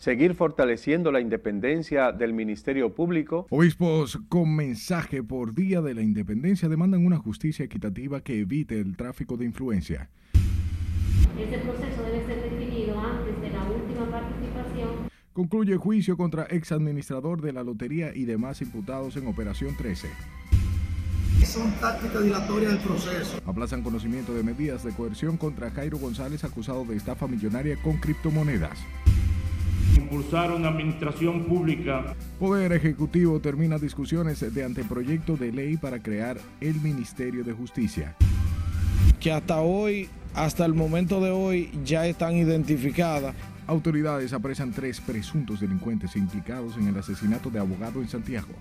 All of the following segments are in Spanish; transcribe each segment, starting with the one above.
seguir fortaleciendo la independencia del Ministerio Público. Obispos con mensaje por Día de la Independencia demandan una justicia equitativa que evite el tráfico de influencia. Ese proceso debe ser definido antes de la última participación. Concluye juicio contra ex administrador de la lotería y demás imputados en Operación 13. Son tácticas dilatorias del proceso. Aplazan conocimiento de medidas de coerción contra Jairo González acusado de estafa millonaria con criptomonedas. Impulsar una administración pública. Poder Ejecutivo termina discusiones de anteproyecto de ley para crear el Ministerio de Justicia. Que hasta hoy, hasta el momento de hoy, ya están identificadas. Autoridades apresan tres presuntos delincuentes implicados en el asesinato de abogado en Santiago.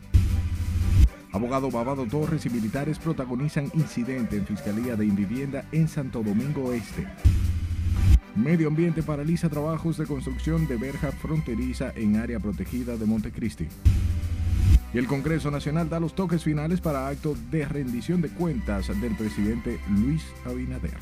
Abogado Babado Torres y militares protagonizan incidente en Fiscalía de Invivienda en Santo Domingo Este. Medio Ambiente paraliza trabajos de construcción de verja fronteriza en área protegida de Montecristi. Y el Congreso Nacional da los toques finales para acto de rendición de cuentas del presidente Luis Abinader.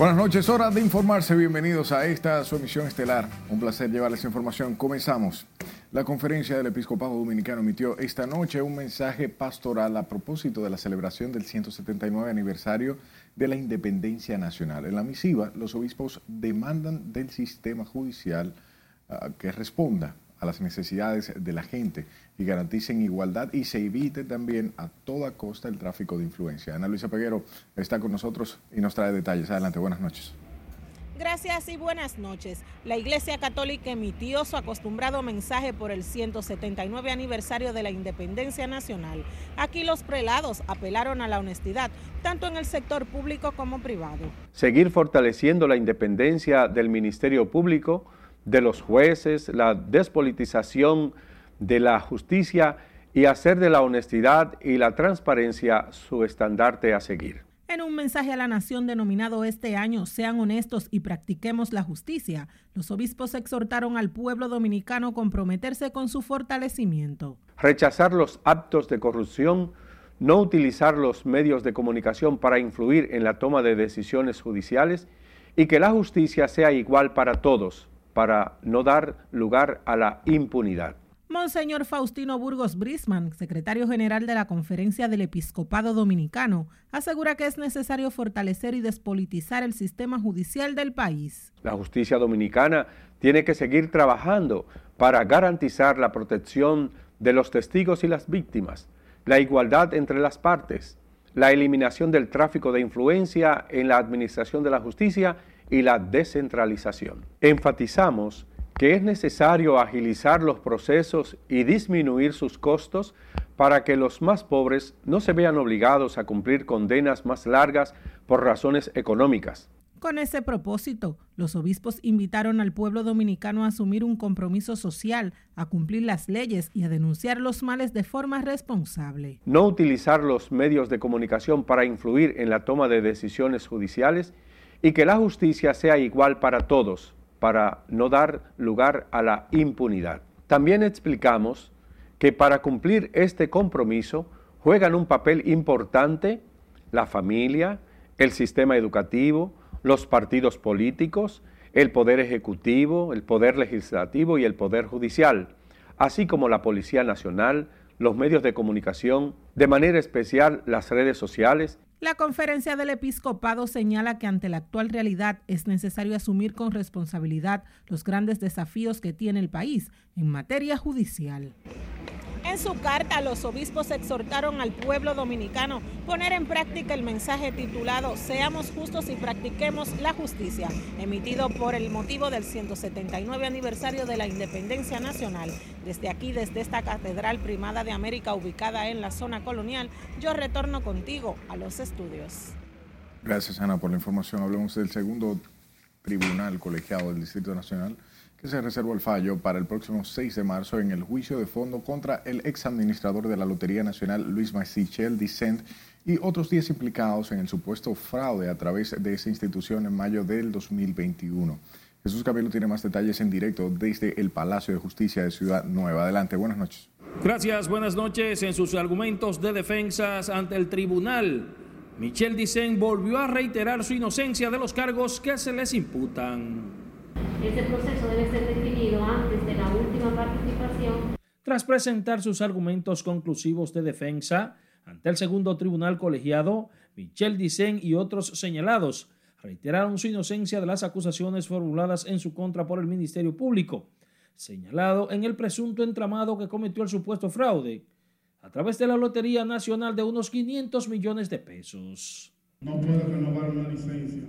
Buenas noches, hora de informarse. Bienvenidos a esta su emisión estelar. Un placer llevarles información. Comenzamos. La conferencia del Episcopado Dominicano emitió esta noche un mensaje pastoral a propósito de la celebración del 179 aniversario de la independencia nacional. En la misiva, los obispos demandan del sistema judicial uh, que responda a las necesidades de la gente y garanticen igualdad y se evite también a toda costa el tráfico de influencia. Ana Luisa Peguero está con nosotros y nos trae detalles. Adelante, buenas noches. Gracias y buenas noches. La Iglesia Católica emitió su acostumbrado mensaje por el 179 aniversario de la independencia nacional. Aquí los prelados apelaron a la honestidad, tanto en el sector público como privado. Seguir fortaleciendo la independencia del Ministerio Público, de los jueces, la despolitización de la justicia y hacer de la honestidad y la transparencia su estandarte a seguir. En un mensaje a la nación denominado este año Sean honestos y practiquemos la justicia, los obispos exhortaron al pueblo dominicano a comprometerse con su fortalecimiento. Rechazar los actos de corrupción, no utilizar los medios de comunicación para influir en la toma de decisiones judiciales y que la justicia sea igual para todos, para no dar lugar a la impunidad. Monseñor Faustino Burgos Brisman, secretario general de la Conferencia del Episcopado Dominicano, asegura que es necesario fortalecer y despolitizar el sistema judicial del país. La justicia dominicana tiene que seguir trabajando para garantizar la protección de los testigos y las víctimas, la igualdad entre las partes, la eliminación del tráfico de influencia en la administración de la justicia y la descentralización. Enfatizamos que es necesario agilizar los procesos y disminuir sus costos para que los más pobres no se vean obligados a cumplir condenas más largas por razones económicas. Con ese propósito, los obispos invitaron al pueblo dominicano a asumir un compromiso social, a cumplir las leyes y a denunciar los males de forma responsable. No utilizar los medios de comunicación para influir en la toma de decisiones judiciales y que la justicia sea igual para todos, para no dar lugar a la impunidad. También explicamos que para cumplir este compromiso juegan un papel importante la familia, el sistema educativo, los partidos políticos, el poder ejecutivo, el poder legislativo y el poder judicial, así como la Policía Nacional, los medios de comunicación, de manera especial las redes sociales la conferencia del episcopado señala que ante la actual realidad es necesario asumir con responsabilidad los grandes desafíos que tiene el país en materia judicial. En su carta, los obispos exhortaron al pueblo dominicano poner en práctica el mensaje titulado Seamos justos y practiquemos la justicia, emitido por el motivo del 179 aniversario de la independencia nacional. Desde aquí, desde esta Catedral Primada de América ubicada en la zona colonial, yo retorno contigo a los estudios. Gracias, Ana, por la información. Hablemos del segundo tribunal colegiado del Distrito Nacional que se reservó el fallo para el próximo 6 de marzo en el juicio de fondo contra el ex administrador de la Lotería Nacional, Luis Massichel Dicent, y otros 10 implicados en el supuesto fraude a través de esa institución en mayo del 2021. Jesús Camilo tiene más detalles en directo desde el Palacio de Justicia de Ciudad Nueva. Adelante, buenas noches. Gracias, buenas noches. En sus argumentos de defensas ante el tribunal, Michel Dicen volvió a reiterar su inocencia de los cargos que se les imputan. Ese proceso debe ser definido antes de la última participación. Tras presentar sus argumentos conclusivos de defensa ante el segundo tribunal colegiado, Michel Dicen y otros señalados reiteraron su inocencia de las acusaciones formuladas en su contra por el Ministerio Público, señalado en el presunto entramado que cometió el supuesto fraude a través de la Lotería Nacional de unos 500 millones de pesos. No puedo renovar una licencia,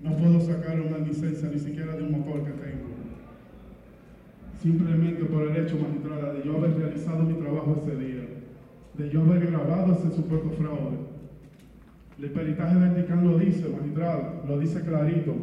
no puedo sacar una licencia ni siquiera de un motor que tengo. Simplemente por el hecho, magistrada, de yo haber realizado mi trabajo ese día, de yo haber grabado ese supuesto fraude el peritaje vertical lo dice, magistrado, lo dice clarito.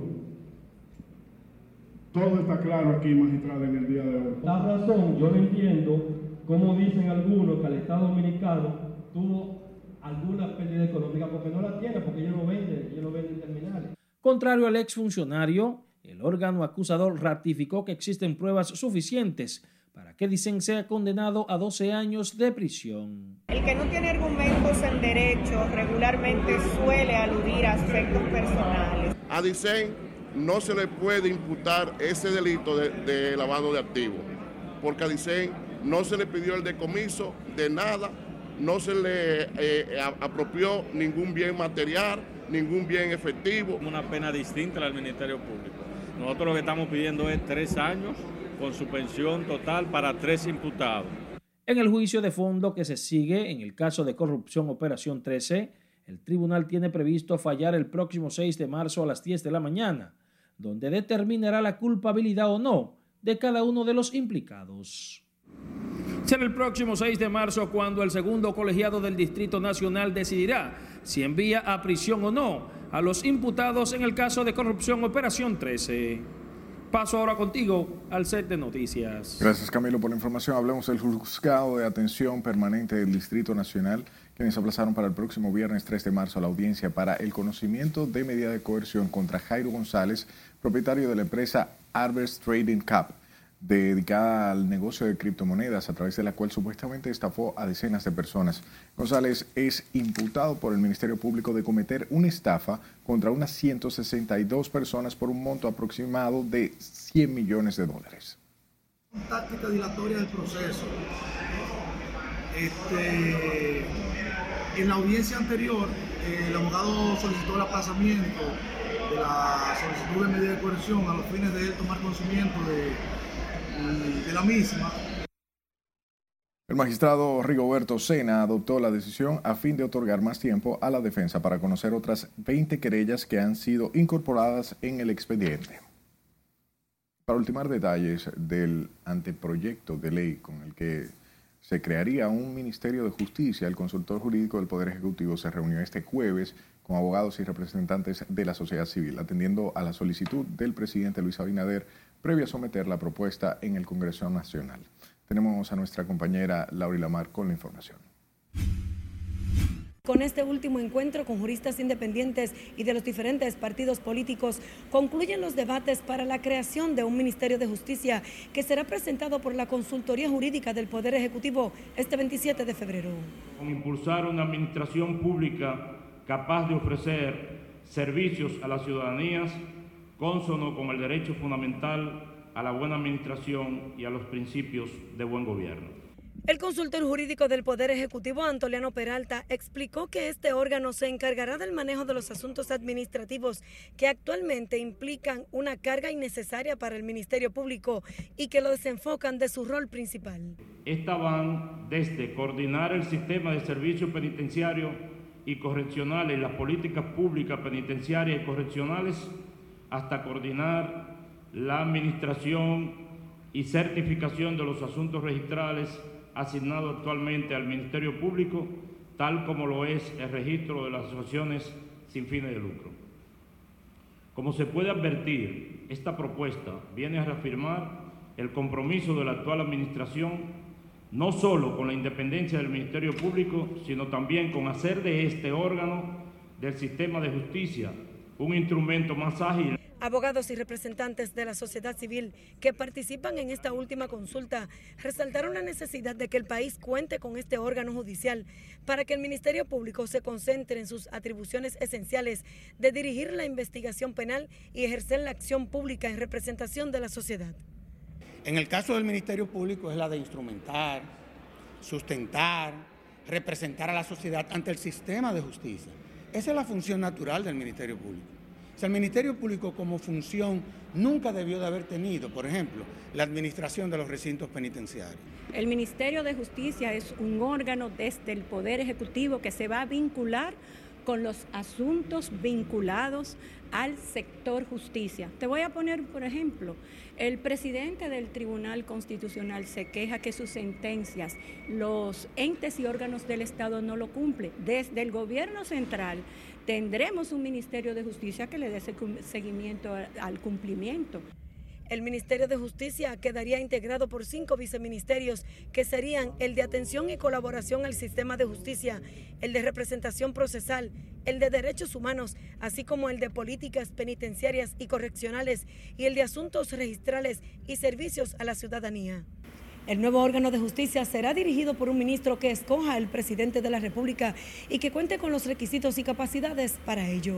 Todo está claro aquí, magistrado, en el día de hoy. La razón, yo no entiendo cómo dicen algunos que el Estado Dominicano tuvo alguna pérdida económica porque no la tiene, porque ellos no venden, ellos no venden terminales. Contrario al exfuncionario, el órgano acusador ratificó que existen pruebas suficientes para que Dicen sea condenado a 12 años de prisión. El que no tiene argumentos en derecho regularmente suele aludir a aspectos personales. A Dicen no se le puede imputar ese delito de, lavado de activos, porque a Dicen no se le pidió el decomiso de nada, no se le eh, apropió ningún bien material, ningún bien efectivo. Una pena distinta al Ministerio Público. Nosotros lo que estamos pidiendo es tres años con suspensión total para tres imputados. En el juicio de fondo que se sigue en el caso de corrupción Operación 13, el tribunal tiene previsto fallar el próximo 6 de marzo a las 10 de la mañana, donde determinará la culpabilidad o no de cada uno de los implicados. Será el próximo 6 de marzo cuando el segundo colegiado del Distrito Nacional decidirá si envía a prisión o no a los imputados en el caso de corrupción Operación 13. Paso ahora contigo al set de noticias. Gracias Camilo por la información. Hablemos del juzgado de atención permanente del Distrito Nacional, quienes aplazaron para el próximo viernes 3 de marzo la audiencia para el conocimiento de medida de coerción contra Jairo González, propietario de la empresa Arbers Trading Cup dedicada al negocio de criptomonedas, a través de la cual supuestamente estafó a decenas de personas. González es imputado por el Ministerio Público de cometer una estafa contra unas 162 personas por un monto aproximado de 100 millones de dólares. Táctica dilatoria del proceso. Este, en la audiencia anterior, el abogado solicitó el aplazamiento de la solicitud de medida de coerción a los fines de él tomar conocimiento de de la misma. El magistrado Rigoberto Sena adoptó la decisión a fin de otorgar más tiempo a la defensa para conocer otras 20 querellas que han sido incorporadas en el expediente. Para ultimar detalles del anteproyecto de ley con el que se crearía un Ministerio de Justicia, el consultor jurídico del Poder Ejecutivo se reunió este jueves con abogados y representantes de la sociedad civil, atendiendo a la solicitud del presidente Luis Abinader previo a someter la propuesta en el Congreso Nacional. Tenemos a nuestra compañera Laura Lamar con la información. Con este último encuentro con juristas independientes y de los diferentes partidos políticos, concluyen los debates para la creación de un Ministerio de Justicia que será presentado por la Consultoría Jurídica del Poder Ejecutivo este 27 de febrero. Con impulsar una administración pública capaz de ofrecer servicios a las ciudadanías consono con el derecho fundamental a la buena administración y a los principios de buen gobierno. El consultor jurídico del Poder Ejecutivo, Antoliano Peralta, explicó que este órgano se encargará del manejo de los asuntos administrativos que actualmente implican una carga innecesaria para el Ministerio Público y que lo desenfocan de su rol principal. Estas van desde coordinar el sistema de servicios penitenciarios y correccionales, las políticas públicas penitenciarias y correccionales, hasta coordinar la administración y certificación de los asuntos registrales asignados actualmente al Ministerio Público, tal como lo es el registro de las asociaciones sin fines de lucro. Como se puede advertir, esta propuesta viene a reafirmar el compromiso de la actual Administración no solo con la independencia del Ministerio Público, sino también con hacer de este órgano del sistema de justicia un instrumento más ágil Abogados y representantes de la sociedad civil que participan en esta última consulta resaltaron la necesidad de que el país cuente con este órgano judicial para que el Ministerio Público se concentre en sus atribuciones esenciales de dirigir la investigación penal y ejercer la acción pública en representación de la sociedad. En el caso del Ministerio Público es la de instrumentar, sustentar, representar a la sociedad ante el sistema de justicia. Esa es la función natural del Ministerio Público. O el Ministerio Público como función nunca debió de haber tenido, por ejemplo, la administración de los recintos penitenciarios. El Ministerio de Justicia es un órgano desde el Poder Ejecutivo que se va a vincular con los asuntos vinculados al sector justicia. Te voy a poner, por ejemplo, el presidente del Tribunal Constitucional se queja que sus sentencias, los entes y órganos del Estado no lo cumplen. Desde el gobierno central tendremos un Ministerio de Justicia que le dé seguimiento al cumplimiento. El Ministerio de Justicia quedaría integrado por cinco viceministerios que serían el de atención y colaboración al sistema de justicia, el de representación procesal, el de derechos humanos, así como el de políticas penitenciarias y correccionales y el de asuntos registrales y servicios a la ciudadanía. El nuevo órgano de justicia será dirigido por un ministro que escoja el presidente de la República y que cuente con los requisitos y capacidades para ello.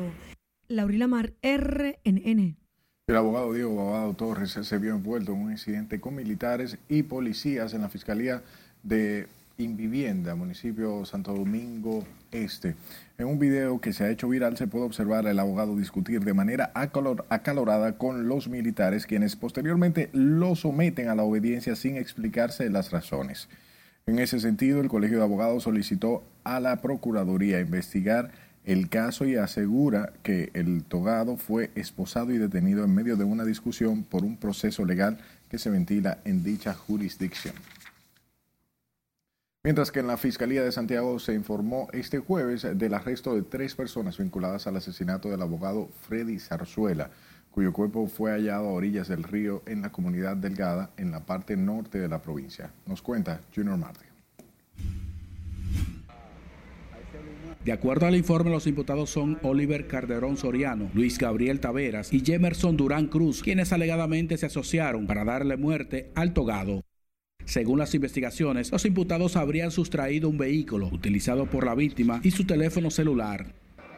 Laurila Mar, RNN. El abogado Diego Abogado Torres se vio envuelto en un incidente con militares y policías en la Fiscalía de Invivienda, municipio Santo Domingo Este. En un video que se ha hecho viral se puede observar al abogado discutir de manera acalorada con los militares, quienes posteriormente lo someten a la obediencia sin explicarse las razones. En ese sentido, el Colegio de Abogados solicitó a la Procuraduría investigar el caso y asegura que el togado fue esposado y detenido en medio de una discusión por un proceso legal que se ventila en dicha jurisdicción. Mientras que en la Fiscalía de Santiago se informó este jueves del arresto de tres personas vinculadas al asesinato del abogado Freddy Zarzuela, cuyo cuerpo fue hallado a orillas del río en la comunidad Delgada, en la parte norte de la provincia. Nos cuenta Junior Martin. De acuerdo al informe, los imputados son Oliver Carderón Soriano, Luis Gabriel Taveras y Jemerson Durán Cruz, quienes alegadamente se asociaron para darle muerte al togado. Según las investigaciones, los imputados habrían sustraído un vehículo utilizado por la víctima y su teléfono celular.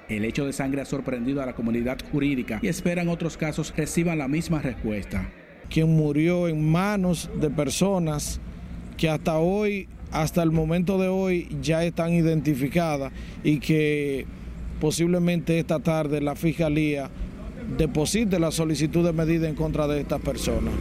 El hecho de sangre ha sorprendido a la comunidad jurídica y esperan otros casos reciban la misma respuesta. Quien murió en manos de personas que hasta hoy hasta el momento de hoy ya están identificadas y que posiblemente esta tarde la Fiscalía deposite la solicitud de medida en contra de estas personas.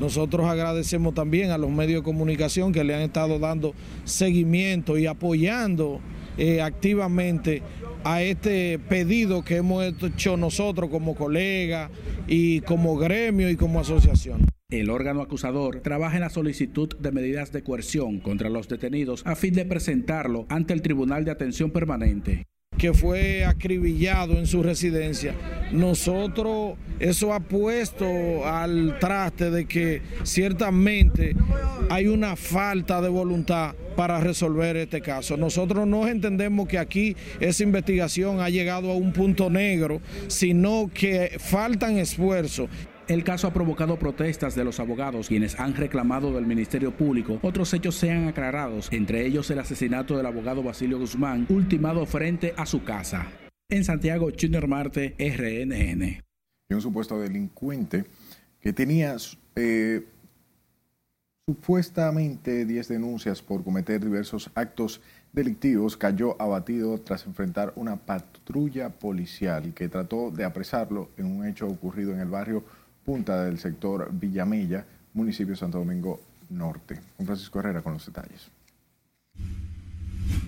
Nosotros agradecemos también a los medios de comunicación que le han estado dando seguimiento y apoyando eh, activamente a este pedido que hemos hecho nosotros como colegas y como gremio y como asociación. El órgano acusador trabaja en la solicitud de medidas de coerción contra los detenidos a fin de presentarlo ante el Tribunal de Atención Permanente que fue acribillado en su residencia. Nosotros, eso ha puesto al traste de que ciertamente hay una falta de voluntad para resolver este caso. Nosotros no entendemos que aquí esa investigación ha llegado a un punto negro, sino que faltan esfuerzos. El caso ha provocado protestas de los abogados, quienes han reclamado del Ministerio Público otros hechos sean aclarados, entre ellos el asesinato del abogado Basilio Guzmán, ultimado frente a su casa. En Santiago, Junior Marte, RNN. Y un supuesto delincuente que tenía eh, supuestamente 10 denuncias por cometer diversos actos delictivos cayó abatido tras enfrentar una patrulla policial que trató de apresarlo en un hecho ocurrido en el barrio punta del sector Villamella, municipio de Santo Domingo Norte. Con Francisco Herrera con los detalles.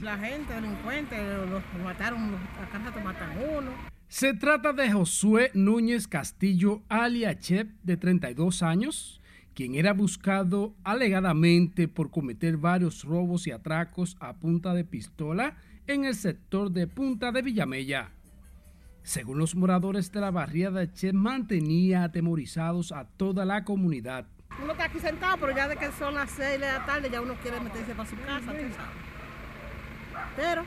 La gente delincuente, los mataron, acá se matan uno. Se trata de Josué Núñez Castillo, alia Chep, de 32 años, quien era buscado alegadamente por cometer varios robos y atracos a punta de pistola en el sector de Punta de Villamella. Según los moradores de la barriada, Che mantenía atemorizados a toda la comunidad. Uno está aquí sentado, pero ya de que son las 6 de la tarde ya uno quiere meterse para su casa, Pero,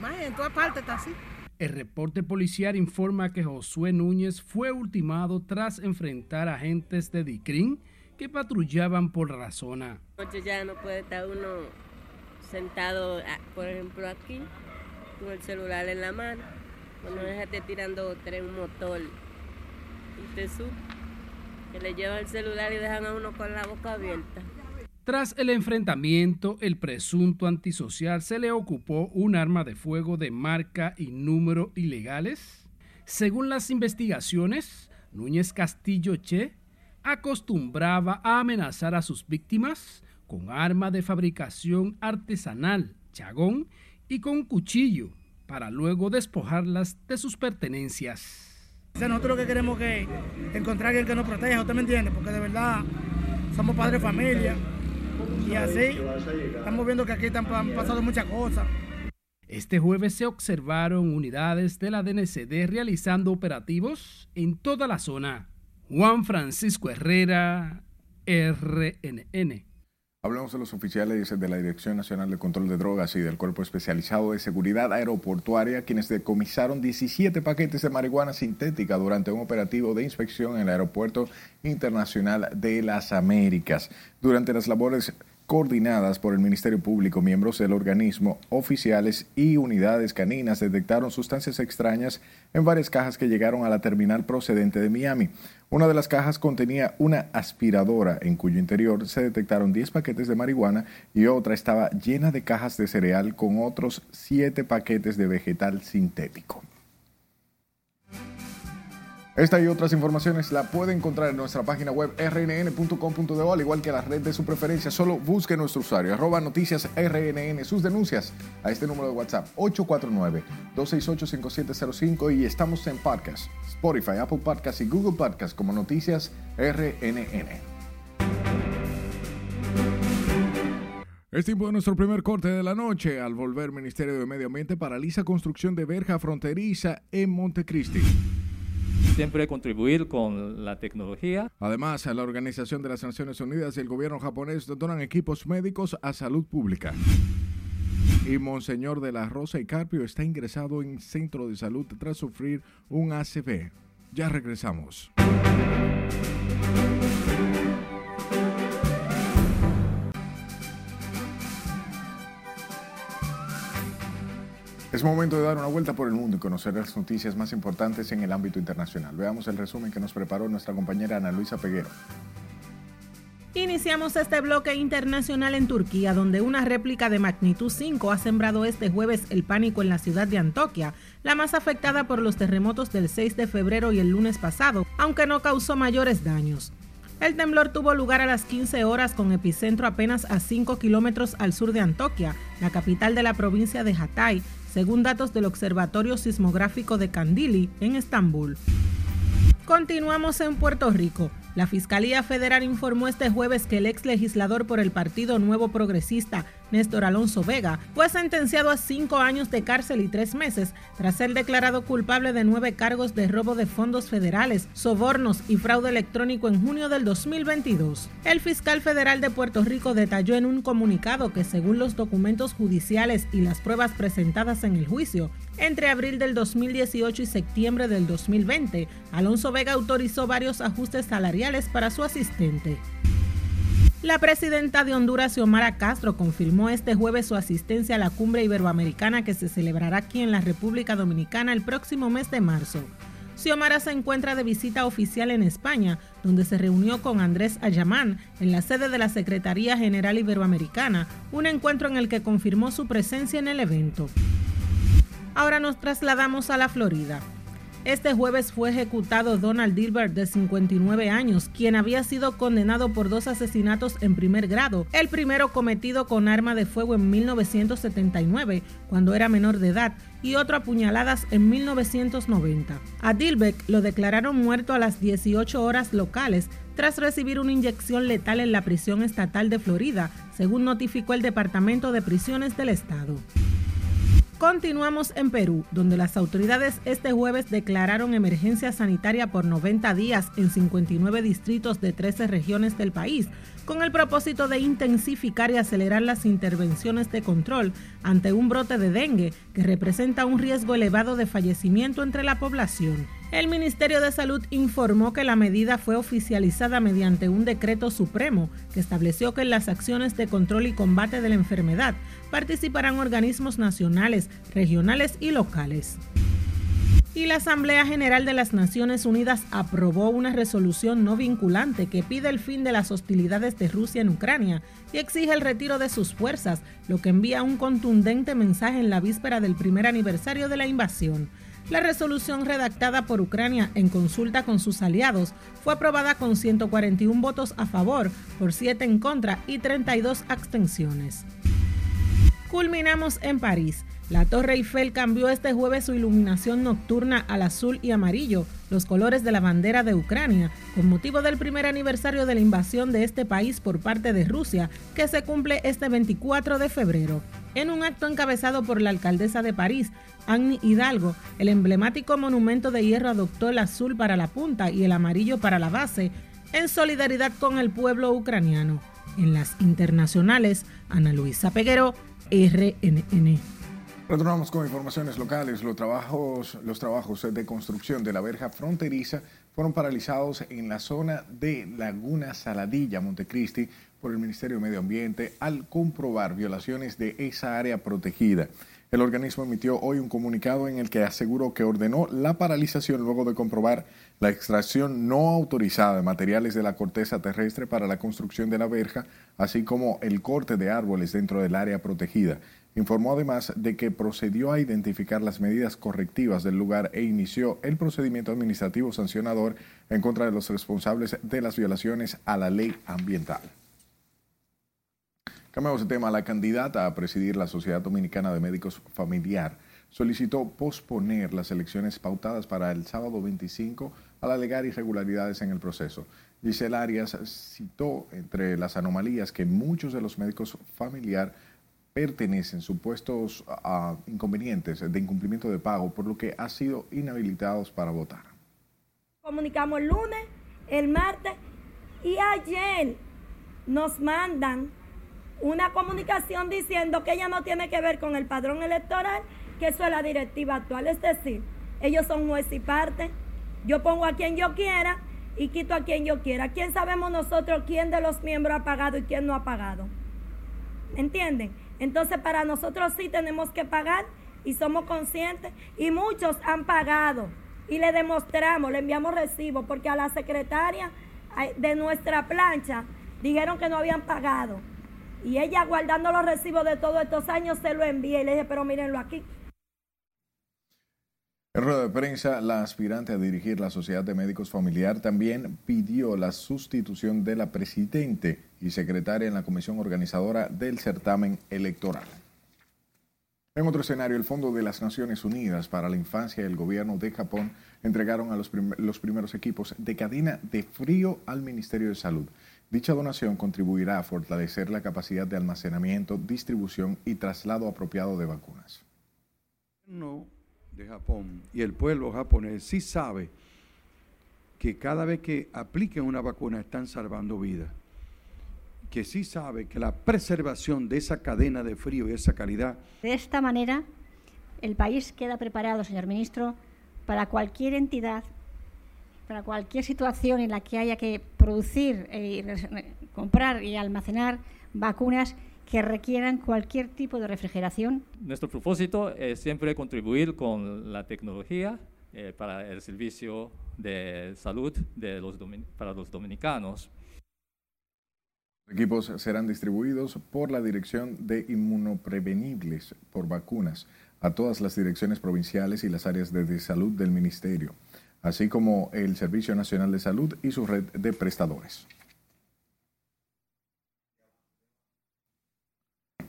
más en toda parte está así. El reporte policial informa que Josué Núñez fue ultimado tras enfrentar agentes de DICRIN que patrullaban por la zona. Ya no puede estar uno sentado, ah, por ejemplo, aquí, con el celular en la mano. Cuando déjate tirando tres y te que le llevan el celular y dejan a uno con la boca abierta. Tras el enfrentamiento, el presunto antisocial se le ocupó un arma de fuego de marca y número ilegales. Según las investigaciones, Núñez Castillo Che acostumbraba a amenazar a sus víctimas con arma de fabricación artesanal, chagón y con cuchillo, para luego despojarlas de sus pertenencias. nosotros lo que queremos que encontrar a alguien que nos proteja, ¿usted me entiende? Porque de verdad somos padres de familia y así estamos viendo que aquí están, han pasado muchas cosas. Este jueves se observaron unidades de la DNCD realizando operativos en toda la zona. Juan Francisco Herrera, RNN. Hablamos de los oficiales de la Dirección Nacional de Control de Drogas y del Cuerpo Especializado de Seguridad Aeroportuaria, quienes decomisaron 17 paquetes de marihuana sintética durante un operativo de inspección en el Aeropuerto Internacional de las Américas. Durante las labores coordinadas por el Ministerio Público, miembros del organismo, oficiales y unidades caninas detectaron sustancias extrañas en varias cajas que llegaron a la terminal procedente de Miami. Una de las cajas contenía una aspiradora en cuyo interior se detectaron 10 paquetes de marihuana y otra estaba llena de cajas de cereal con otros 7 paquetes de vegetal sintético. Esta y otras informaciones la puede encontrar en nuestra página web rnn.com.de, al igual que la red de su preferencia. Solo busque nuestro usuario, arroba noticias rnn, sus denuncias a este número de WhatsApp 849-268-5705 y estamos en podcast, Spotify, Apple Podcast y Google Podcast como Noticias RNN. Es tiempo de nuestro primer corte de la noche. Al volver, Ministerio de Medio Ambiente paraliza construcción de verja fronteriza en Montecristi siempre contribuir con la tecnología. Además, la Organización de las Naciones Unidas y el gobierno japonés donan equipos médicos a salud pública. Y Monseñor de la Rosa y Carpio está ingresado en centro de salud tras sufrir un ACV. Ya regresamos. Es momento de dar una vuelta por el mundo y conocer las noticias más importantes en el ámbito internacional. Veamos el resumen que nos preparó nuestra compañera Ana Luisa Peguero. Iniciamos este bloque internacional en Turquía, donde una réplica de magnitud 5 ha sembrado este jueves el pánico en la ciudad de Antoquia, la más afectada por los terremotos del 6 de febrero y el lunes pasado, aunque no causó mayores daños. El temblor tuvo lugar a las 15 horas con epicentro apenas a 5 kilómetros al sur de Antoquia, la capital de la provincia de Hatay, según datos del Observatorio Sismográfico de Kandili en Estambul. Continuamos en Puerto Rico. La Fiscalía Federal informó este jueves que el ex legislador por el Partido Nuevo Progresista, Néstor Alonso Vega, fue sentenciado a cinco años de cárcel y tres meses tras ser declarado culpable de nueve cargos de robo de fondos federales, sobornos y fraude electrónico en junio del 2022. El fiscal federal de Puerto Rico detalló en un comunicado que según los documentos judiciales y las pruebas presentadas en el juicio, entre abril del 2018 y septiembre del 2020, Alonso Vega autorizó varios ajustes salariales para su asistente. La presidenta de Honduras, Xiomara Castro, confirmó este jueves su asistencia a la cumbre iberoamericana que se celebrará aquí en la República Dominicana el próximo mes de marzo. Xiomara se encuentra de visita oficial en España, donde se reunió con Andrés Ayamán en la sede de la Secretaría General Iberoamericana, un encuentro en el que confirmó su presencia en el evento. Ahora nos trasladamos a la Florida. Este jueves fue ejecutado Donald Dilbert, de 59 años, quien había sido condenado por dos asesinatos en primer grado, el primero cometido con arma de fuego en 1979, cuando era menor de edad, y otro a puñaladas en 1990. A Dilbeck lo declararon muerto a las 18 horas locales tras recibir una inyección letal en la prisión estatal de Florida, según notificó el Departamento de Prisiones del Estado. Continuamos en Perú, donde las autoridades este jueves declararon emergencia sanitaria por 90 días en 59 distritos de 13 regiones del país, con el propósito de intensificar y acelerar las intervenciones de control ante un brote de dengue que representa un riesgo elevado de fallecimiento entre la población. El Ministerio de Salud informó que la medida fue oficializada mediante un decreto supremo que estableció que en las acciones de control y combate de la enfermedad participarán organismos nacionales, regionales y locales. Y la Asamblea General de las Naciones Unidas aprobó una resolución no vinculante que pide el fin de las hostilidades de Rusia en Ucrania y exige el retiro de sus fuerzas, lo que envía un contundente mensaje en la víspera del primer aniversario de la invasión. La resolución redactada por Ucrania en consulta con sus aliados fue aprobada con 141 votos a favor, por 7 en contra y 32 abstenciones. Culminamos en París. La Torre Eiffel cambió este jueves su iluminación nocturna al azul y amarillo, los colores de la bandera de Ucrania, con motivo del primer aniversario de la invasión de este país por parte de Rusia, que se cumple este 24 de febrero. En un acto encabezado por la alcaldesa de París, Anne Hidalgo, el emblemático monumento de hierro adoptó el azul para la punta y el amarillo para la base, en solidaridad con el pueblo ucraniano. En las internacionales, Ana Luisa Peguero, RNN. Retornamos con informaciones locales. Los trabajos, de construcción de la verja fronteriza fueron paralizados en la zona de Laguna Saladilla, Montecristi, por el Ministerio de Medio Ambiente al comprobar violaciones de esa área protegida. El organismo emitió hoy un comunicado en el que aseguró que ordenó la paralización luego de comprobar la extracción no autorizada de materiales de la corteza terrestre para la construcción de la verja, así como el corte de árboles dentro del área protegida. Informó además de que procedió a identificar las medidas correctivas del lugar e inició el procedimiento administrativo sancionador en contra de los responsables de las violaciones a la ley ambiental. Cambiamos de tema. La candidata a presidir la Sociedad Dominicana de Médicos Familiar solicitó posponer las elecciones pautadas para el sábado 25 al alegar irregularidades en el proceso. Giselle Arias citó entre las anomalías que muchos de los médicos familiar pertenecen supuestos a inconvenientes de incumplimiento de pago, por lo que han sido inhabilitados para votar. Comunicamos el lunes, el martes y ayer nos mandan una comunicación diciendo que ella no tiene que ver con el padrón electoral, que eso es la directiva actual. Es decir, ellos son juez y parte. Yo pongo a quien yo quiera y quito a quien yo quiera. ¿Quién sabemos nosotros quién de los miembros ha pagado y quién no ha pagado? ¿Entienden? Entonces para nosotros sí tenemos que pagar y somos conscientes y muchos han pagado y le demostramos, le enviamos recibo porque a la secretaria de nuestra plancha dijeron que no habían pagado. Y ella guardando los recibos de todos estos años se lo envié y le dije, pero mírenlo aquí. En rueda de prensa, la aspirante a dirigir la Sociedad de Médicos Familiar también pidió la sustitución de la presidente y secretaria en la comisión organizadora del certamen electoral. En otro escenario, el Fondo de las Naciones Unidas para la Infancia y el gobierno de Japón entregaron a los, primeros equipos de cadena de frío al Ministerio de Salud. Dicha donación contribuirá a fortalecer la capacidad de almacenamiento, distribución y traslado apropiado de vacunas. No Japón y el pueblo japonés sí sabe que cada vez que apliquen una vacuna están salvando vidas. Que sí sabe que la preservación de esa cadena de frío y esa calidad. De esta manera, el país queda preparado, señor ministro, para cualquier entidad para cualquier situación en la que haya que producir, eh, comprar y almacenar vacunas que requieran cualquier tipo de refrigeración. Nuestro propósito es siempre contribuir con la tecnología eh, para el servicio de salud de los para los dominicanos. Los equipos serán distribuidos por la Dirección de Inmunoprevenibles por Vacunas a todas las direcciones provinciales y las áreas de salud del Ministerio así como el Servicio Nacional de Salud y su red de prestadores.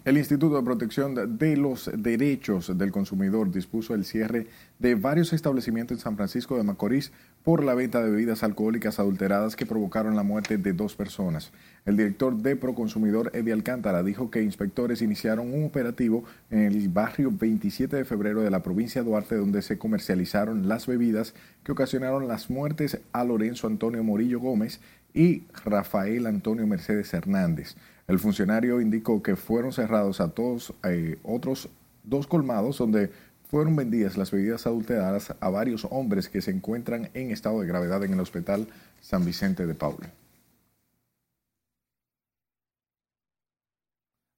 El Instituto de Protección de los Derechos del Consumidor dispuso el cierre de varios establecimientos en San Francisco de Macorís por la venta de bebidas alcohólicas adulteradas que provocaron la muerte de dos personas. El director de Proconsumidor, Eddie Alcántara, dijo que inspectores iniciaron un operativo en el barrio 27 de febrero de la provincia de Duarte, donde se comercializaron las bebidas que ocasionaron las muertes a Lorenzo Antonio Morillo Gómez y Rafael Antonio Mercedes Hernández. El funcionario indicó que fueron cerrados a todos eh, otros dos colmados donde fueron vendidas las bebidas adulteradas a varios hombres que se encuentran en estado de gravedad en el Hospital San Vicente de Paul.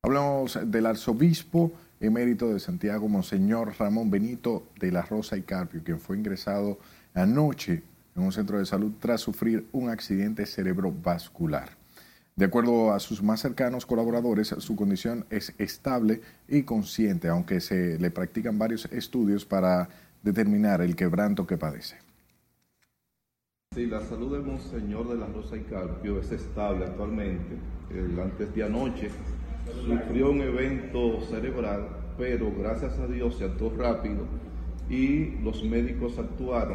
Hablamos del arzobispo emérito de Santiago, Monseñor Ramón Benito de la Rosa y Carpio, quien fue ingresado anoche en un centro de salud tras sufrir un accidente cerebrovascular. De acuerdo a sus más cercanos colaboradores, su condición es estable y consciente, aunque se le practican varios estudios para determinar el quebranto que padece. Sí, la salud del Monseñor de la Rosa y Carpio es estable actualmente. El, antes de anoche sufrió un evento cerebral, pero gracias a Dios se actuó rápido y los médicos actuaron